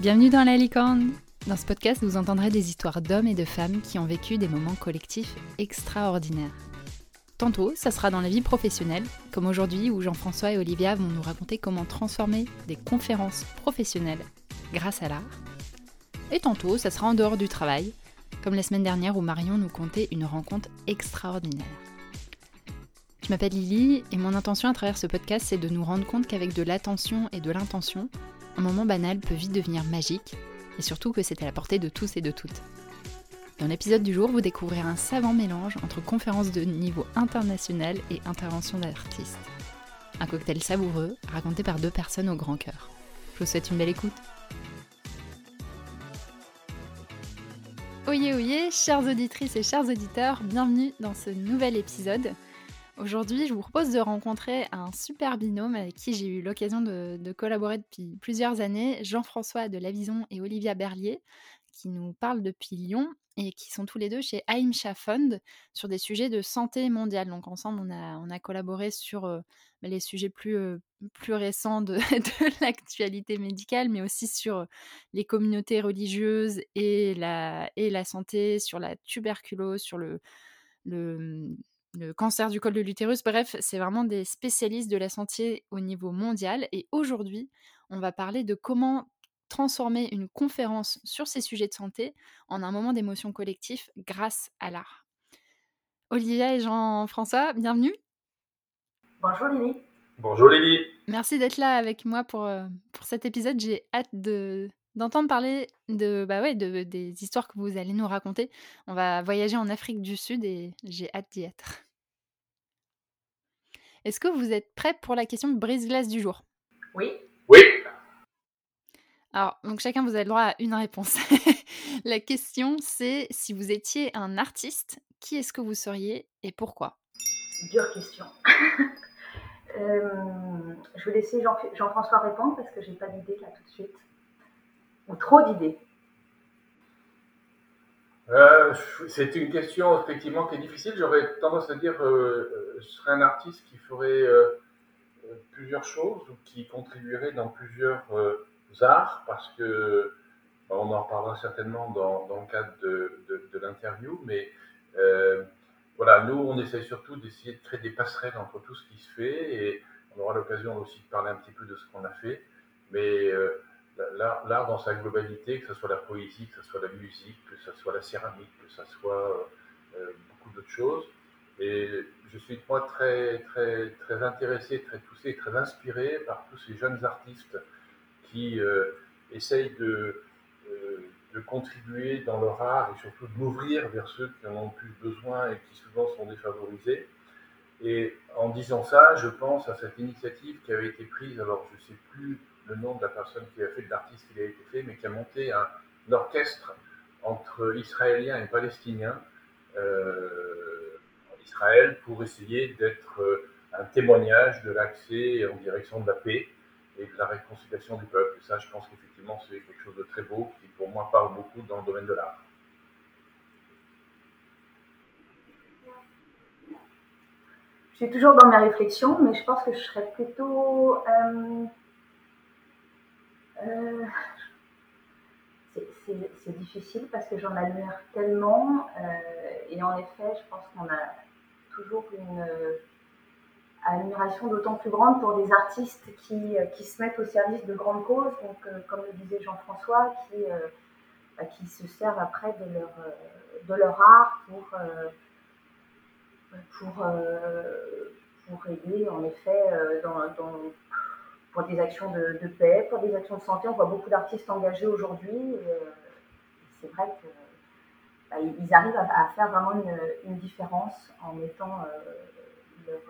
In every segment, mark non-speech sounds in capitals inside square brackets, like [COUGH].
Bienvenue dans la licorne Dans ce podcast, vous entendrez des histoires d'hommes et de femmes qui ont vécu des moments collectifs extraordinaires. Tantôt, ça sera dans la vie professionnelle, comme aujourd'hui où Jean-François et Olivia vont nous raconter comment transformer des conférences professionnelles grâce à l'art. Et tantôt, ça sera en dehors du travail, comme la semaine dernière où Marion nous contait une rencontre extraordinaire. Je m'appelle Lily et mon intention à travers ce podcast, c'est de nous rendre compte qu'avec de l'attention et de l'intention, un moment banal peut vite devenir magique, et surtout que c'est à la portée de tous et de toutes. Dans l'épisode du jour, vous découvrirez un savant mélange entre conférences de niveau international et intervention d'artistes. Un cocktail savoureux, raconté par deux personnes au grand cœur. Je vous souhaite une belle écoute. Oyez, oyez, chères auditrices et chers auditeurs, bienvenue dans ce nouvel épisode. Aujourd'hui, je vous propose de rencontrer un super binôme avec qui j'ai eu l'occasion de, collaborer depuis plusieurs années, Jean-François de Lavison et Olivia Berlier, qui nous parlent depuis Lyon et qui sont tous les deux chez Aimcha Fund sur des sujets de santé mondiale. Donc ensemble, on a, collaboré sur euh, les sujets plus, euh, récents de, [LAUGHS] de l'actualité médicale, mais aussi sur euh, les communautés religieuses et la, et la santé, sur la tuberculose, sur le, le, le cancer du col de l'utérus. Bref, c'est vraiment des spécialistes de la santé au niveau mondial. Et aujourd'hui, on va parler de comment transformer une conférence sur ces sujets de santé en un moment d'émotion collectif grâce à l'art. Olivia et Jean-François, bienvenue. Bonjour Lily. Bonjour Lily. Merci d'être là avec moi pour, euh, pour cet épisode. J'ai hâte de, d'entendre parler de, bah ouais, de, des histoires que vous allez nous raconter. On va voyager en Afrique du Sud et j'ai hâte d'y être. Est-ce que vous êtes prêts pour la question de brise-glace du jour? Oui. Oui. Alors, donc chacun, vous avez le droit à une réponse. [LAUGHS] la question, c'est si vous étiez un artiste, qui est-ce que vous seriez et pourquoi? Dure question. [LAUGHS] Euh, je vais laisser Jean-François répondre parce que j'ai pas d'idée là tout de suite. Trop d'idées. Euh, c'est une question effectivement qui est difficile. J'aurais tendance à dire que euh, je serais un artiste qui ferait plusieurs choses ou qui contribuerait dans plusieurs arts parce que on en reparlera certainement dans, le cadre de, l'interview, mais euh, voilà, nous on essaie surtout d'essayer de créer des passerelles entre tout ce qui se fait et on aura l'occasion aussi de parler un petit peu de ce qu'on a fait, mais euh, l'art dans sa globalité, que ce soit la poésie, que ce soit la musique, que ce soit la céramique, que ce soit euh, beaucoup d'autres choses. Et je suis moi très, très, très intéressé, très touché, très inspiré par tous ces jeunes artistes qui euh, essayent de, euh, de contribuer dans leur art et surtout de m'ouvrir vers ceux qui en ont plus besoin et qui souvent sont défavorisés. Et en disant ça, je pense à cette initiative qui avait été prise, alors je ne sais plus le nom de la personne qui a fait, l'artiste qui a été fait, mais qui a monté un, orchestre entre Israéliens et Palestiniens euh, en Israël pour essayer d'être un témoignage de l'accès en direction de la paix et de la réconciliation du peuple. Ça, je pense qu'effectivement, c'est quelque chose de très beau qui, pour moi, parle beaucoup dans le domaine de l'art. Je suis toujours dans mes réflexions, mais je pense que je serais plutôt. Euh, euh, c'est difficile parce que j'en admire tellement. Euh, et en effet, je pense qu'on a toujours une admiration d'autant plus grande pour des artistes qui, euh, qui, se mettent au service de grandes causes, donc euh, comme le disait Jean-François, qui, euh, bah, qui se servent après de leur, de leur art pour, pour, pour aider en effet dans, dans, pour des actions de, paix, pour des actions de santé. On voit beaucoup d'artistes engagés aujourd'hui. C'est vrai que bah, arrivent à, faire vraiment une, différence en mettant leur,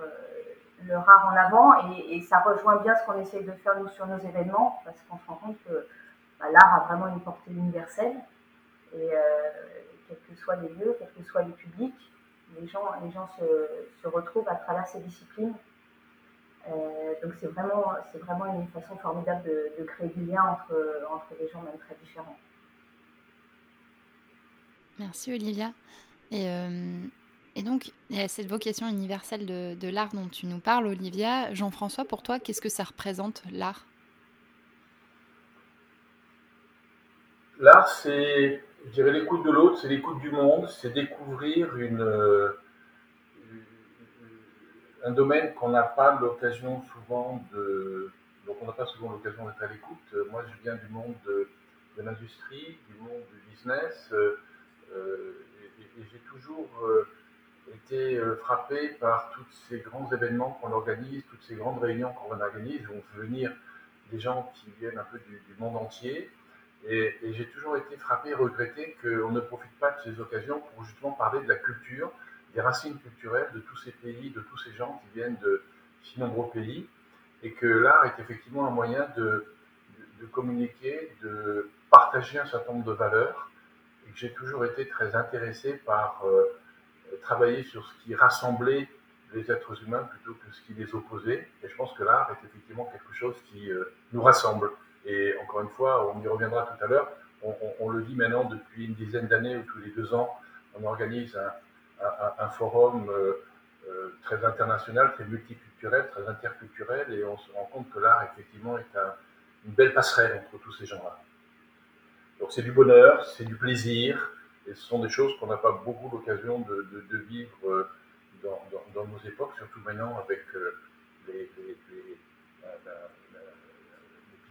le rare en avant et, ça rejoint bien ce qu'on essaye de faire nous sur nos événements parce qu'on se rend compte que bah, l'art a vraiment une portée universelle et euh, quels que soient les lieux, quels que soient les publics, les gens se, retrouvent à travers ces disciplines. Donc c'est vraiment, c'est vraiment une façon formidable de, créer du lien entre, entre des gens même très différents. Merci Olivia. Et euh, et donc, il y a cette vocation universelle de, l'art dont tu nous parles, Olivia. Jean-François, pour toi, qu'est-ce que ça représente, l'art? L'art, c'est, je dirais, l'écoute de l'autre, c'est l'écoute du monde, c'est découvrir une, euh, un domaine qu'on n'a pas l'occasion souvent de. Donc, on n'a pas souvent l'occasion d'être à l'écoute. Moi, je viens du monde de, l'industrie, du monde du business, et, j'ai toujours été frappé par tous ces grands événements qu'on organise, toutes ces grandes réunions qu'on organise, où on fait venir des gens qui viennent un peu du, monde entier. Et, j'ai toujours été frappé et regretté qu'on ne profite pas de ces occasions pour justement parler de la culture, des racines culturelles de tous ces pays, de tous ces gens qui viennent de si nombreux pays, et que l'art est effectivement un moyen de, communiquer, de partager un certain nombre de valeurs, et que j'ai toujours été très intéressé par euh, travailler sur ce qui rassemblait les êtres humains plutôt que ce qui les opposait. Et je pense que l'art est effectivement quelque chose qui euh, nous rassemble. Et encore une fois, on y reviendra tout à l'heure, on, le dit maintenant depuis une dizaine d'années où tous les deux ans, on organise un, forum euh, euh, très international, très multiculturel, très interculturel, et on se rend compte que l'art, effectivement, est une belle passerelle entre tous ces gens-là. Donc c'est du bonheur, c'est du plaisir, et ce sont des choses qu'on n'a pas beaucoup l'occasion de, vivre dans, nos époques, surtout maintenant avec euh,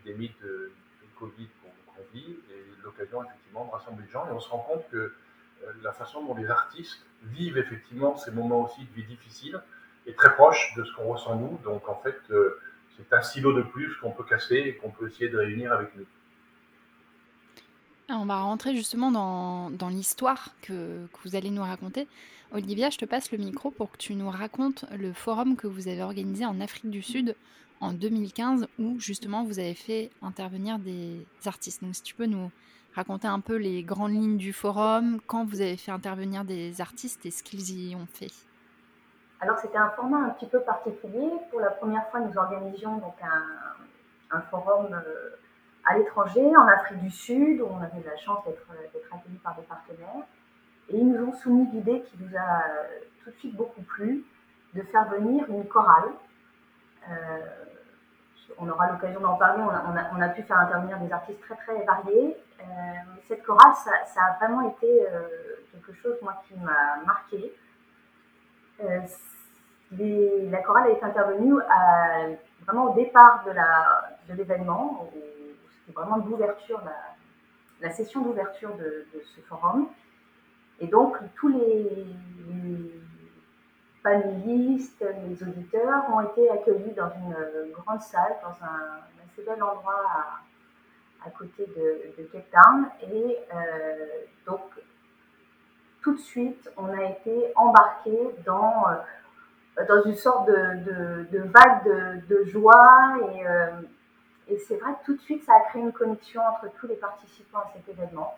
l'épidémie de, Covid qu'on vit, et l'occasion effectivement de rassembler les gens. Et on se rend compte que euh, la façon dont les artistes vivent effectivement ces moments aussi de vie difficiles est très proche de ce qu'on ressent nous. Donc en fait, euh, c'est un silo de plus qu'on peut casser et qu'on peut essayer de réunir avec nous. On va rentrer justement dans, dans l'histoire que, que, vous allez nous raconter. Olivia, je te passe le micro pour que tu nous racontes le forum que vous avez organisé en Afrique du Sud en 2015 où justement vous avez fait intervenir des artistes. Donc si tu peux nous raconter un peu les grandes lignes du forum, quand vous avez fait intervenir des artistes et ce qu'ils y ont fait. Alors c'était un format un petit peu particulier. Pour la première fois, nous organisions donc un, forum euh, à l'étranger, en Afrique du Sud, où on avait la chance d'être accueillis par des partenaires. Et ils nous ont soumis l'idée qui nous a tout de suite beaucoup plu, de faire venir une chorale. Euh, on aura l'occasion d'en parler, on a, pu faire intervenir des artistes très très variés. Euh, cette chorale, ça, a vraiment été euh, quelque chose moi, qui m'a marqué. la chorale est intervenue vraiment au départ de l'événement, c'était vraiment l'ouverture, la, session d'ouverture de, ce forum. Et donc, tous les, panélistes, les auditeurs ont été accueillis dans une grande salle, dans un, assez bel endroit à, côté de, Cape Town. Et euh, donc, tout de suite, on a été embarqué dans, euh, dans une sorte de, vague de, joie. Et, euh, et c'est vrai que tout de suite, ça a créé une connexion entre tous les participants à cet événement.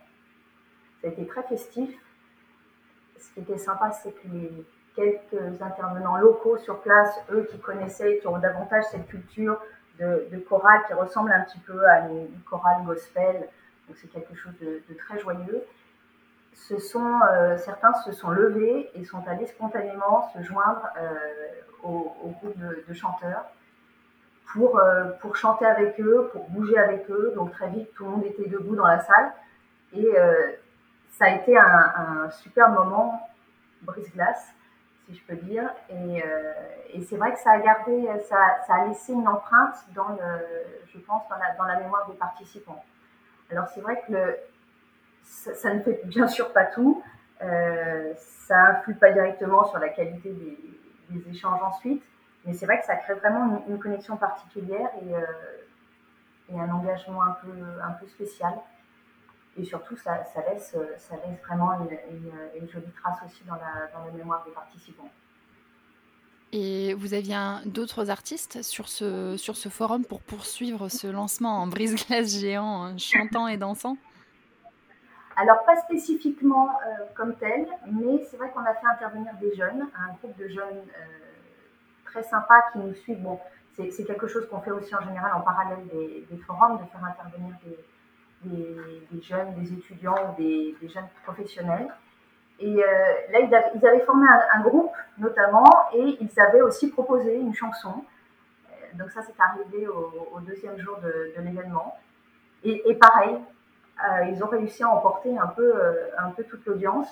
Ça a été très festif ce qui était sympa, c'est que les quelques intervenants locaux sur place, eux qui connaissaient, qui ont davantage cette culture de, chorale qui ressemble un petit peu à une, chorale gospel, donc c'est quelque chose de, très joyeux. Ce sont, euh, certains se sont levés et sont allés spontanément se joindre euh, au, groupe de, chanteurs pour, euh, pour chanter avec eux, pour bouger avec eux. Donc très vite, tout le monde était debout dans la salle. Et ça a été un, super moment brise-glace, si je peux dire. Euh, et, c'est vrai que ça a gardé, ça, a laissé une empreinte dans je pense, dans la, mémoire des participants. Alors c'est vrai que ça, ne fait bien sûr pas tout. Euh, ça influe pas directement sur la qualité des, échanges ensuite, mais c'est vrai que ça crée vraiment une, connexion particulière et, euh, et, un engagement un peu spécial et surtout, ça, laisse, ça laisse vraiment une, jolie trace aussi dans la, dans la, mémoire des participants. Et vous aviez d'autres artistes sur ce, sur ce forum pour poursuivre ce lancement en brise-glace géant, chantant et dansant? Alors, pas spécifiquement euh, comme tel, mais c'est vrai qu'on a fait intervenir des jeunes, un groupe de jeunes euh, très sympas qui nous suivent. Bon, c'est quelque chose qu'on fait aussi en général en parallèle des, des forums, de faire intervenir des, des, jeunes, des étudiants ou des, jeunes professionnels. Et euh, là, ils avaient, formé un, groupe notamment et ils avaient aussi proposé une chanson. Euh, donc ça, c'est arrivé au, deuxième jour de, l'événement. Et, pareil, ils ont réussi à emporter un peu, un peu toute l'audience.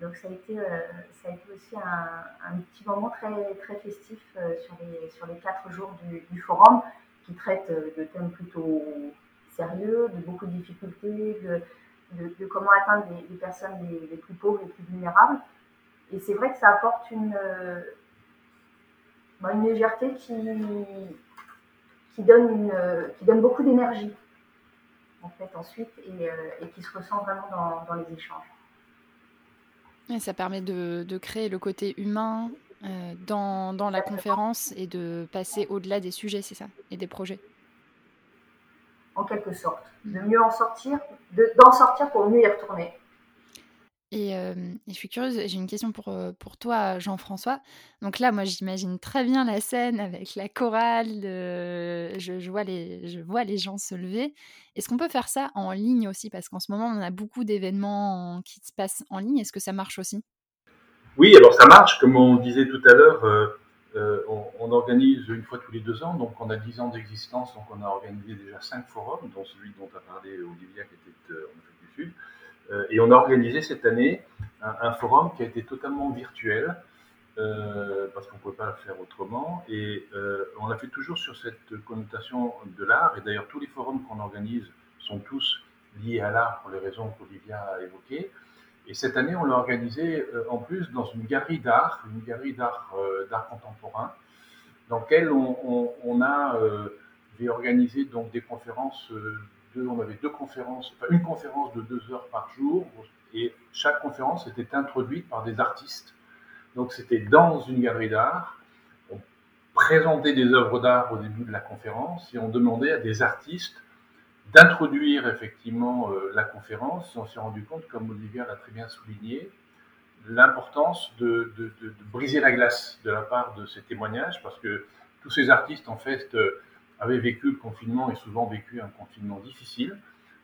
Donc ça a été, ça a été aussi un, petit moment très, très festif sur, les, sur les quatre jours du, forum qui traite de thèmes plutôt sérieux, de beaucoup de difficultés, de, de, comment atteindre les, personnes les, plus pauvres, les plus vulnérables. Et c'est vrai que ça apporte une, bah, une légèreté qui, qui, donne une, qui donne beaucoup d'énergie en fait ensuite et, et, qui se ressent vraiment dans, dans les échanges. Et ça permet de, de, créer le côté humain euh, dans, dans, la conférence et de passer au-delà des sujets, c'est ça, et des projets. En quelque sorte, de mieux en sortir, d'en sortir pour mieux y retourner. Et, je suis curieuse, j'ai une question pour, pour toi, Jean-François. Donc là, moi, j'imagine très bien la scène avec la chorale, je, je, vois les, je vois les gens se lever. Est-ce qu'on peut faire ça en ligne aussi? Parce qu'en ce moment, on a beaucoup d'événements qui se passent en ligne. Est-ce que ça marche aussi? Oui, alors ça marche. Comme on disait tout à l'heure, on, organise une fois tous les deux ans. Donc on a dix ans d'existence, donc on a organisé déjà cinq forums, dont celui dont a parlé Olivia qui était en Afrique du Sud. Euh, et on a organisé cette année un, forum qui a été totalement virtuel, euh, parce qu'on ne pouvait pas le faire autrement. Et euh, on l'a fait toujours sur cette connotation de l'art. Et d'ailleurs, tous les forums qu'on organise sont tous liés à l'art pour les raisons qu'Olivia a évoquées. Et cette année, on l'a organisé en plus dans une galerie d'art, une galerie d'art d'art contemporain, dans laquelle on, on, a organisé donc des conférences on avait deux conférences, une conférence de deux heures par jour, et chaque conférence était introduite par des artistes. Donc c'était dans une galerie d'art, on présentait des œuvres d'art au début de la conférence, et on demandait à des artistes d'introduire effectivement euh, la conférence. on s'est rendu compte, comme Olivia l'a très bien souligné, l'importance de, briser la glace de la part de ces témoignages, parce que tous ces artistes, en fait, euh, avaient vécu le confinement et souvent vécu un confinement difficile.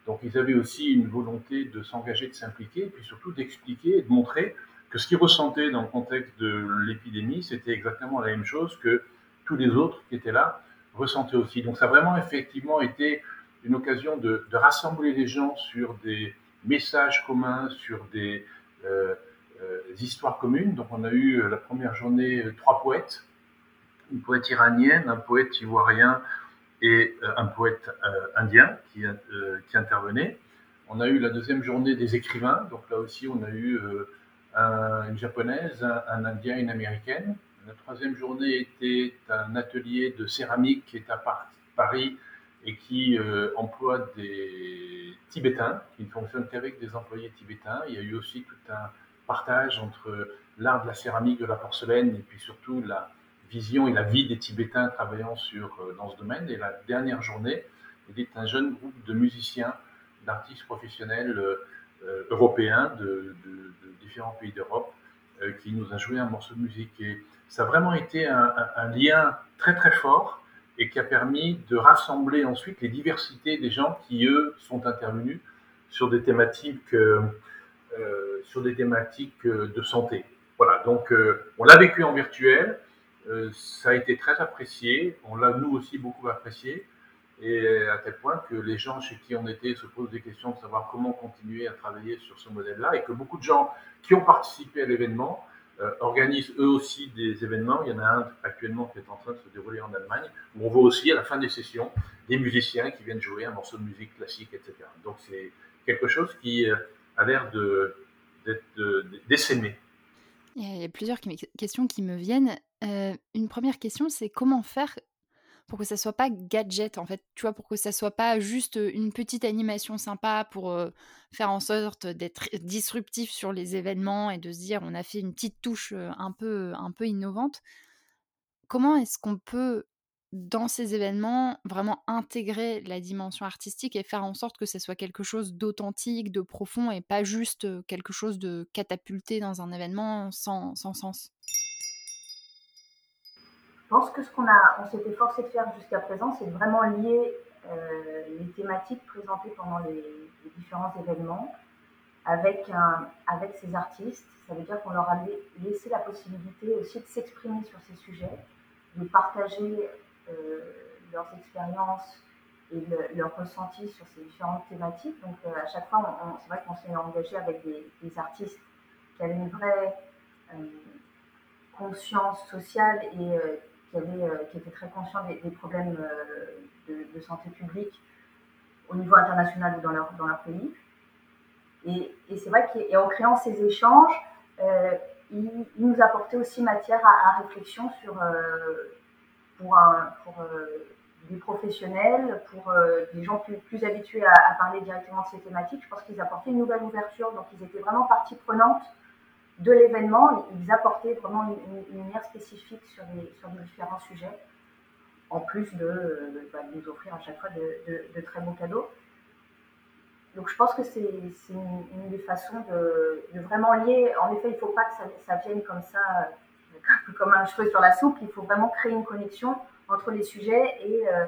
Donc ils avaient aussi une volonté de s'engager, de s'impliquer, et puis surtout d'expliquer et de montrer que ce qu'ils ressentaient dans le contexte de l'épidémie, c'était exactement la même chose que tous les autres qui étaient là ressentaient aussi. Donc ça a vraiment effectivement été une occasion de, rassembler les gens sur des messages communs, sur des euh, euh, histoires communes. Donc on a eu la première journée trois poètes, une poète iranienne, un poète ivoirien, et euh, un poète euh, indien qui, euh, qui, intervenait. On a eu la deuxième journée des écrivains, donc là aussi on a eu une japonaise, un, indien, une américaine. La troisième journée était un atelier de céramique qui est à Paris et qui emploie des Tibétains, qui ne fonctionne qu'avec des employés tibétains. Il y a eu aussi tout un partage entre l'art de la céramique, de la porcelaine et puis surtout la, vision et la vie des Tibétains travaillant sur, euh, dans ce domaine. Et la dernière journée, est un jeune groupe de musiciens, d'artistes professionnels euh, euh, européens de, différents pays d'Europe qui nous a joué un morceau de musique. Et ça a vraiment été un, lien très très fort et qui a permis de rassembler ensuite les diversités des gens qui, eux, sont intervenus sur des thématiques, sur des thématiques de santé. Voilà, donc on l'a vécu en virtuel, euh, ça a été très apprécié. On l'a nous aussi beaucoup apprécié. Et à tel point que les gens chez qui on était se posent des questions de savoir comment continuer à travailler sur ce modèle-là et que beaucoup de gens qui ont participé à l'événement euh, organisent eux aussi des événements. Il y en a un actuellement qui est en train de se dérouler en Allemagne où on voit aussi à la fin des sessions des musiciens qui viennent jouer un morceau de musique classique, etc. Donc c'est quelque chose qui euh, a l'air d'être d'essaimer. Il y a plusieurs questions qui me viennent une première question, c'est comment faire pour que ça soit pas gadget en fait, tu vois, pour que ça soit pas juste une petite animation sympa pour faire en sorte d'être [LAUGHS] disruptif sur les événements et de se dire on a fait une petite touche un peu un peu innovante. Comment est-ce qu'on peut dans ces événements vraiment intégrer la dimension artistique et faire en sorte que ça soit quelque chose d'authentique, de profond et pas juste quelque chose de catapulté dans un événement sans, sans sens? Je pense que ce qu'on a, on s'est efforcé de faire jusqu'à présent, c'est vraiment lier euh, les thématiques présentées pendant les, différents événements avec, avec ces artistes. Ça veut dire qu'on leur a laissé la possibilité aussi de s'exprimer sur ces sujets, de partager euh, leurs expériences et leur ressenti sur ces différentes thématiques. Donc à chaque fois, c'est vrai qu'on s'est engagé avec des, artistes qui avaient une vraie conscience sociale et qui, avait, qui étaient très conscients des, problèmes de, santé publique au niveau international ou dans leur, dans leur pays. Et, et c'est vrai qu'en créant ces échanges, euh, il, nous apportait aussi matière à, réflexion sur, euh, pour, un, pour euh, des professionnels, pour des gens plus, plus habitués à, parler directement de ces thématiques. Je pense qu'ils apportaient une nouvelle ouverture, donc ils étaient vraiment partie prenante de l'événement. Ils apportaient vraiment une, lumière spécifique sur les, sur différents sujets, en plus de, bah, nous offrir à chaque fois de, de très beaux cadeaux. Donc je pense que c'est une, des façons de, vraiment lier. En effet, il ne faut pas que ça, vienne comme ça, euh, [LAUGHS] comme un cheveu sur la soupe. Il faut vraiment créer une connexion entre les sujets et, euh,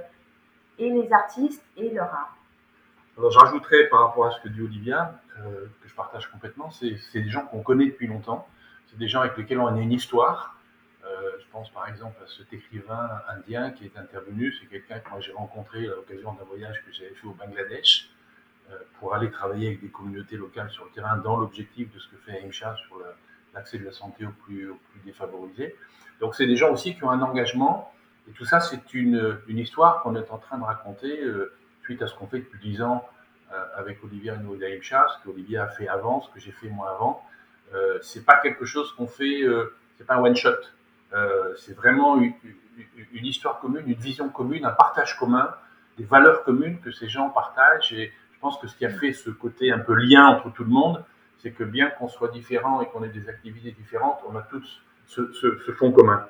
et les artistes et leur art. Alors je par rapport à ce que dit Olivia, euh, que je partage complètement, c'est des gens qu'on connaît depuis longtemps. C'est des gens avec lesquels on a une histoire. je pense par exemple à cet écrivain indien qui est intervenu. C'est quelqu'un que moi j'ai rencontré à l'occasion d'un voyage que j'avais fait au Bangladesh euh, pour aller travailler avec des communautés locales sur le terrain dans l'objectif de ce que fait AIMCHA sur l'accès de la santé aux plus, défavorisés. Donc c'est des gens aussi qui ont un engagement, et tout ça c'est une, une histoire qu'on est en train de raconter euh, suite à ce qu'on fait depuis 10 ans euh, avec Olivier et nous d'AIMCHA, ce qu'Olivier a fait avant, ce que j'ai fait moi avant. Euh, c'est pas quelque chose qu'on fait, c'est pas un one shot. c'est vraiment une, histoire commune, une vision commune, un partage commun, des valeurs communes que ces gens partagent et je pense que ce qui a fait ce côté un peu lien entre tout le monde, c'est que bien qu'on soit différents et qu'on ait des activités différentes, on a tous ce, fond commun.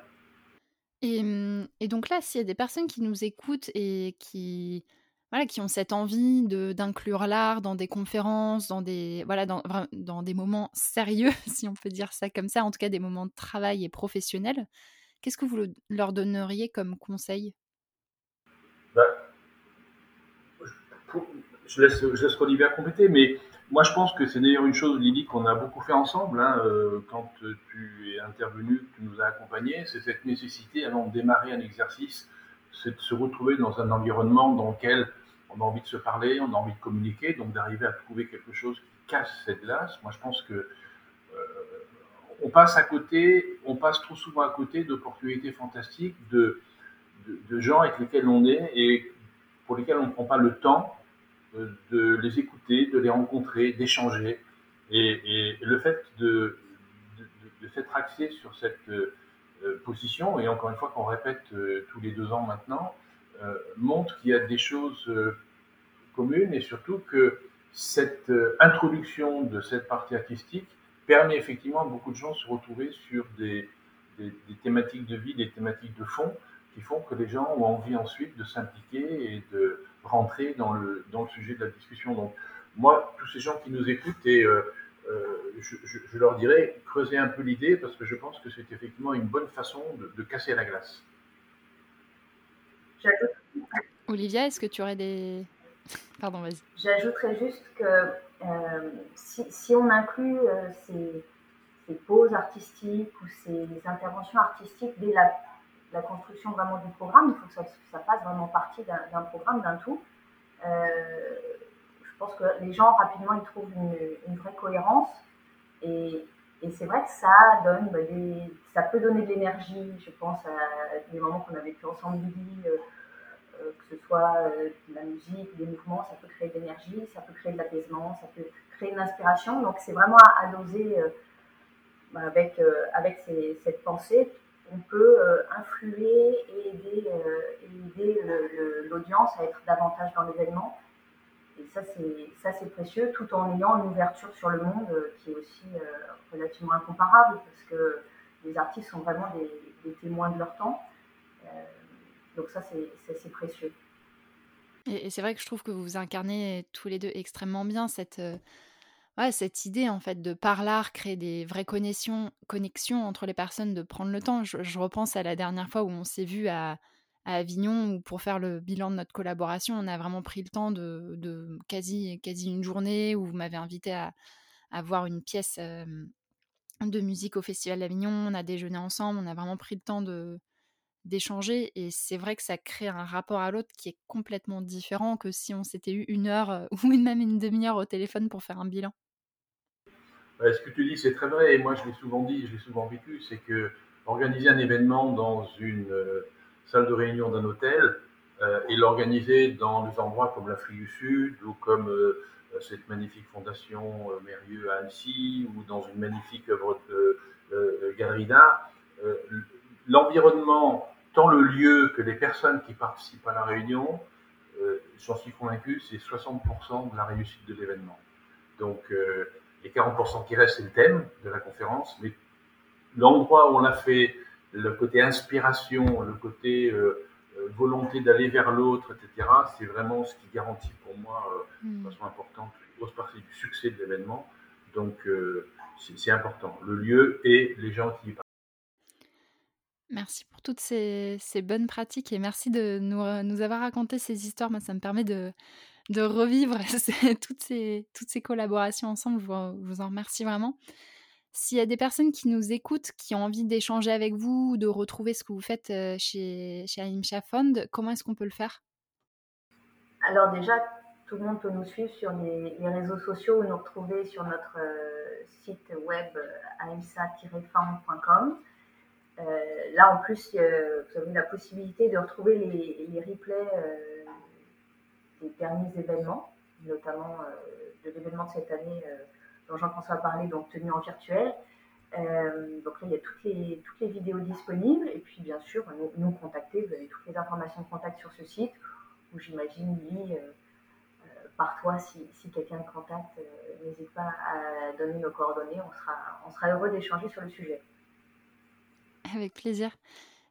Et, donc là, s'il y a des personnes qui nous écoutent et qui, voilà, qui ont cette envie d'inclure l'art dans des conférences, dans des, voilà, dans, dans, des moments sérieux, [LAUGHS] si on peut dire ça comme ça, en tout cas des moments de travail et professionnels, qu'est-ce que vous leur donneriez comme conseil? Bah, je laisse, je laisse compléter, mais moi je pense que c'est d'ailleurs une chose, Lily, qu'on a beaucoup fait ensemble hein, euh, quand tu es intervenu, tu nous as accompagnés, c'est cette nécessité, avant de démarrer un exercice, c'est de se retrouver dans un environnement dans lequel on a envie de se parler, on a envie de communiquer, donc d'arriver à trouver quelque chose qui casse cette glace. Moi je pense que euh, on passe à côté, on passe trop souvent à côté d'opportunités fantastiques, de, gens avec lesquels on est et pour lesquels on ne prend pas le temps de les écouter, de les rencontrer, d'échanger. Et, le fait de, de, s'être axé sur cette euh, position, et encore une fois qu'on répète euh, tous les deux ans maintenant, euh, montre qu'il y a des choses communes et surtout que cette introduction de cette partie artistique permet effectivement à beaucoup de gens de se retrouver sur des, des, thématiques de vie, des thématiques de fond qui font que les gens ont envie ensuite de s'impliquer et de, rentrer dans le, dans le sujet de la discussion. Donc, moi, tous ces gens qui nous écoutent, et euh, euh, je, leur dirais, creusez un peu l'idée parce que je pense que c'est effectivement une bonne façon de, casser la glace. Olivia, est-ce que tu aurais des. J'ajouterais juste que euh, si, on inclut ces, ces, pauses artistiques ou ces interventions artistiques dès la construction vraiment du programme. Il faut que ça, fasse vraiment partie d'un programme, d'un tout. Euh, je pense que les gens rapidement ils trouvent une, vraie cohérence et, c'est vrai que ça donne bah, ça peut donner de l'énergie. Je pense à des moments qu'on a vécu ensemble, Billy, euh, euh, que ce soit de la musique, des mouvements, ça peut créer de l'énergie, ça peut créer de l'apaisement, ça peut créer une inspiration. Donc c'est vraiment à, doser bah, avec, avec cette pensée on peut euh, influer et aider, euh, l'audience à être davantage dans l'événement. Et ça, c'est précieux, tout en ayant une ouverture sur le monde euh, qui est aussi relativement incomparable, parce que les artistes sont vraiment des, témoins de leur temps. Donc ça, c'est précieux. Et, c'est vrai que je trouve que vous incarnez tous les deux extrêmement bien cette, Ouais, cette idée en fait de par l'art créer des vraies connexions, connexions entre les personnes, de prendre le temps. Je, repense à la dernière fois où on s'est vu à, Avignon où pour faire le bilan de notre collaboration, on a vraiment pris le temps de, quasi, quasi une journée où vous m'avez invité à, voir une pièce de musique au Festival d'Avignon. On a déjeuné ensemble, on a vraiment pris le temps de, d'échanger. Et c'est vrai que ça crée un rapport à l'autre qui est complètement différent que si on s'était eu une heure [LAUGHS] ou même une demi-heure au téléphone pour faire un bilan. ce que tu dis, c'est très vrai. Et moi, je l'ai souvent dit, je l'ai souvent vécu, c'est que organiser un événement dans une salle de réunion d'un hôtel et l'organiser dans des endroits comme l'Afrique du Sud ou comme euh, cette magnifique fondation euh, Mérieux à Annecy ou dans une magnifique œuvre de euh, galerie d'art, l'environnement, tant le lieu que les personnes qui participent à la réunion, j'en suis convaincu, c'est 60% de la réussite de l'événement. Donc, les 40% qui restent, c'est le thème de la conférence, mais l'endroit où on a fait, le côté inspiration, le côté euh, volonté d'aller vers l'autre, etc., c'est vraiment ce qui garantit pour moi euh, de hmm. façon importante une grosse partie du succès de l'événement. Donc, euh, c'est important, le lieu et les gens qui y partent. Merci pour toutes ces, bonnes pratiques et merci de nous, nous, avoir raconté ces histoires. Moi, ça me permet de, revivre [LAUGHS] toutes, ces, collaborations ensemble. Je vous, en remercie vraiment. S'il y a des personnes qui nous écoutent, qui ont envie d'échanger avec vous, de retrouver ce que vous faites chez, chez Aimcha Fund, comment est-ce qu'on peut le faire? Alors déjà, tout le monde peut nous suivre sur les, réseaux sociaux ou nous retrouver sur notre site web aimsa-fund.com. là, en plus, vous avez la possibilité de retrouver les, replays des derniers événements, notamment de l'événement de cette année dont Jean-François parlé, donc tenu en virtuel. Euh, donc là, il y a toutes les, vidéos disponibles. Et puis, bien sûr, nous, contacter. Vous avez toutes les informations de contact sur ce site, où j'imagine, lui, euh, euh, par toi, si, si quelqu'un te contacte, n'hésite pas à donner nos coordonnées. On sera heureux d'échanger sur le sujet. Avec plaisir.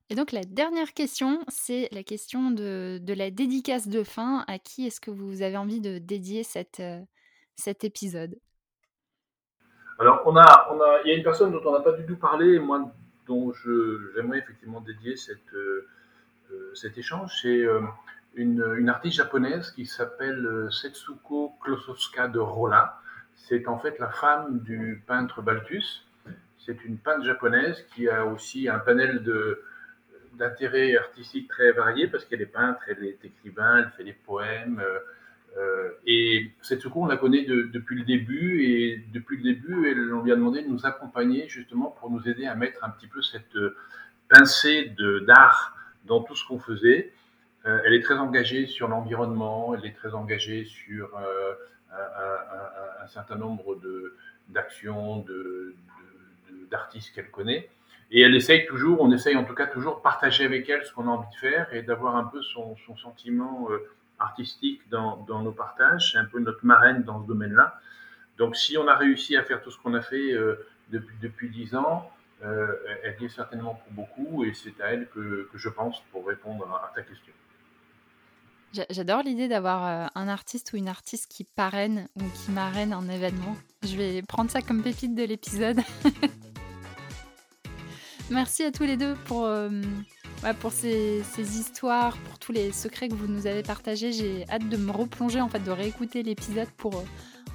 Et donc la dernière question, c'est la question de, la dédicace de fin. À qui est-ce que vous avez envie de dédier cette, cet épisode? Alors, il y a une personne dont on n'a pas du tout parlé, moi, dont j'aimerais effectivement dédier euh, euh, cet échange. C'est euh, une, une, artiste japonaise qui s'appelle Setsuko Klosowska de Rolla. C'est en fait la femme du peintre Balthus. C'est une peintre japonaise qui a aussi un panel d'intérêts artistiques très variés parce qu'elle est peintre, elle est écrivain, elle fait des poèmes. Euh, et cette secours, on la connaît depuis le début, et depuis le début, on lui a demandé de nous accompagner justement pour nous aider à mettre un petit peu cette euh, pincée d'art dans tout ce qu'on faisait. Euh, elle est très engagée sur l'environnement, elle est très engagée sur un, certain nombre d'actions, de, d'artistes qu'elle connaît. Et elle essaye toujours, on essaye en tout cas toujours partager avec elle ce qu'on a envie de faire et d'avoir un peu son, son sentiment artistique dans, dans nos partages. C'est un peu notre marraine dans ce domaine-là. Donc, si on a réussi à faire tout ce qu'on a fait euh, depuis depuis dix ans, euh, elle y est certainement pour beaucoup, et c'est à elle que, que, je pense pour répondre à, ta question. J'adore l'idée d'avoir euh, un artiste ou une artiste qui parraine ou qui marraine un événement. Je vais prendre ça comme pépite de l'épisode. [LAUGHS] Merci à tous les deux pour pour ces, histoires, pour tous les secrets que vous nous avez partagés. J'ai hâte de me replonger, en fait, de réécouter l'épisode pour euh,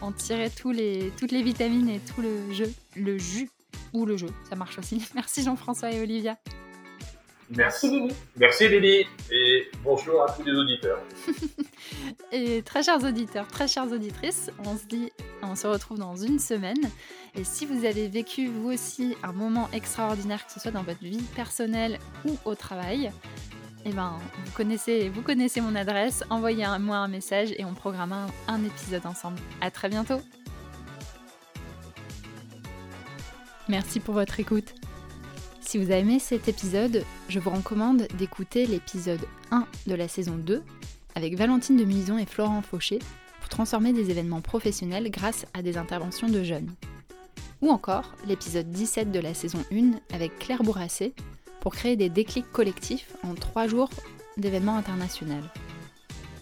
en tirer tous les, toutes les vitamines et tout le jeu, le jus ou le jeu. Ça marche aussi. [LAUGHS] Merci Jean-François et Olivia. Merci Lily. Merci Lily et bonjour à tous les auditeurs. [LAUGHS] et très chers auditeurs, très chères auditrices, on se dit, on se retrouve dans une semaine. Et si vous avez vécu vous aussi un moment extraordinaire, que ce soit dans votre vie personnelle ou au travail, eh ben, vous connaissez, vous connaissez mon adresse, envoyez-moi un message et on programme un, épisode ensemble. À très bientôt. Merci pour votre écoute. Si vous avez aimé cet épisode, je vous recommande d'écouter l'épisode 1 de la saison 2 avec Valentine de Muison et Florent Fauché pour transformer des événements professionnels grâce à des interventions de jeunes. Ou encore l'épisode 17 de la saison 1 avec Claire Bourrassé pour créer des déclics collectifs en 3 jours d'événements internationaux.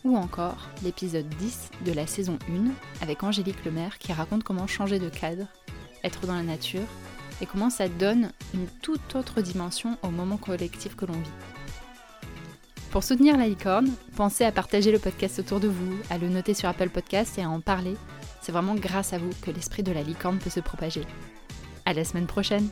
Ou encore l'épisode 10 de la saison 1 avec Angélique Lemaire qui raconte comment changer de cadre, être dans la nature et comment ça donne une toute autre dimension au moment collectif que l'on vit. Pour soutenir la pensez à partager le podcast autour de vous, à le noter sur Apple Podcasts et à en parler. C'est vraiment grâce à vous que l'esprit de la licorne peut se propager. À la semaine prochaine!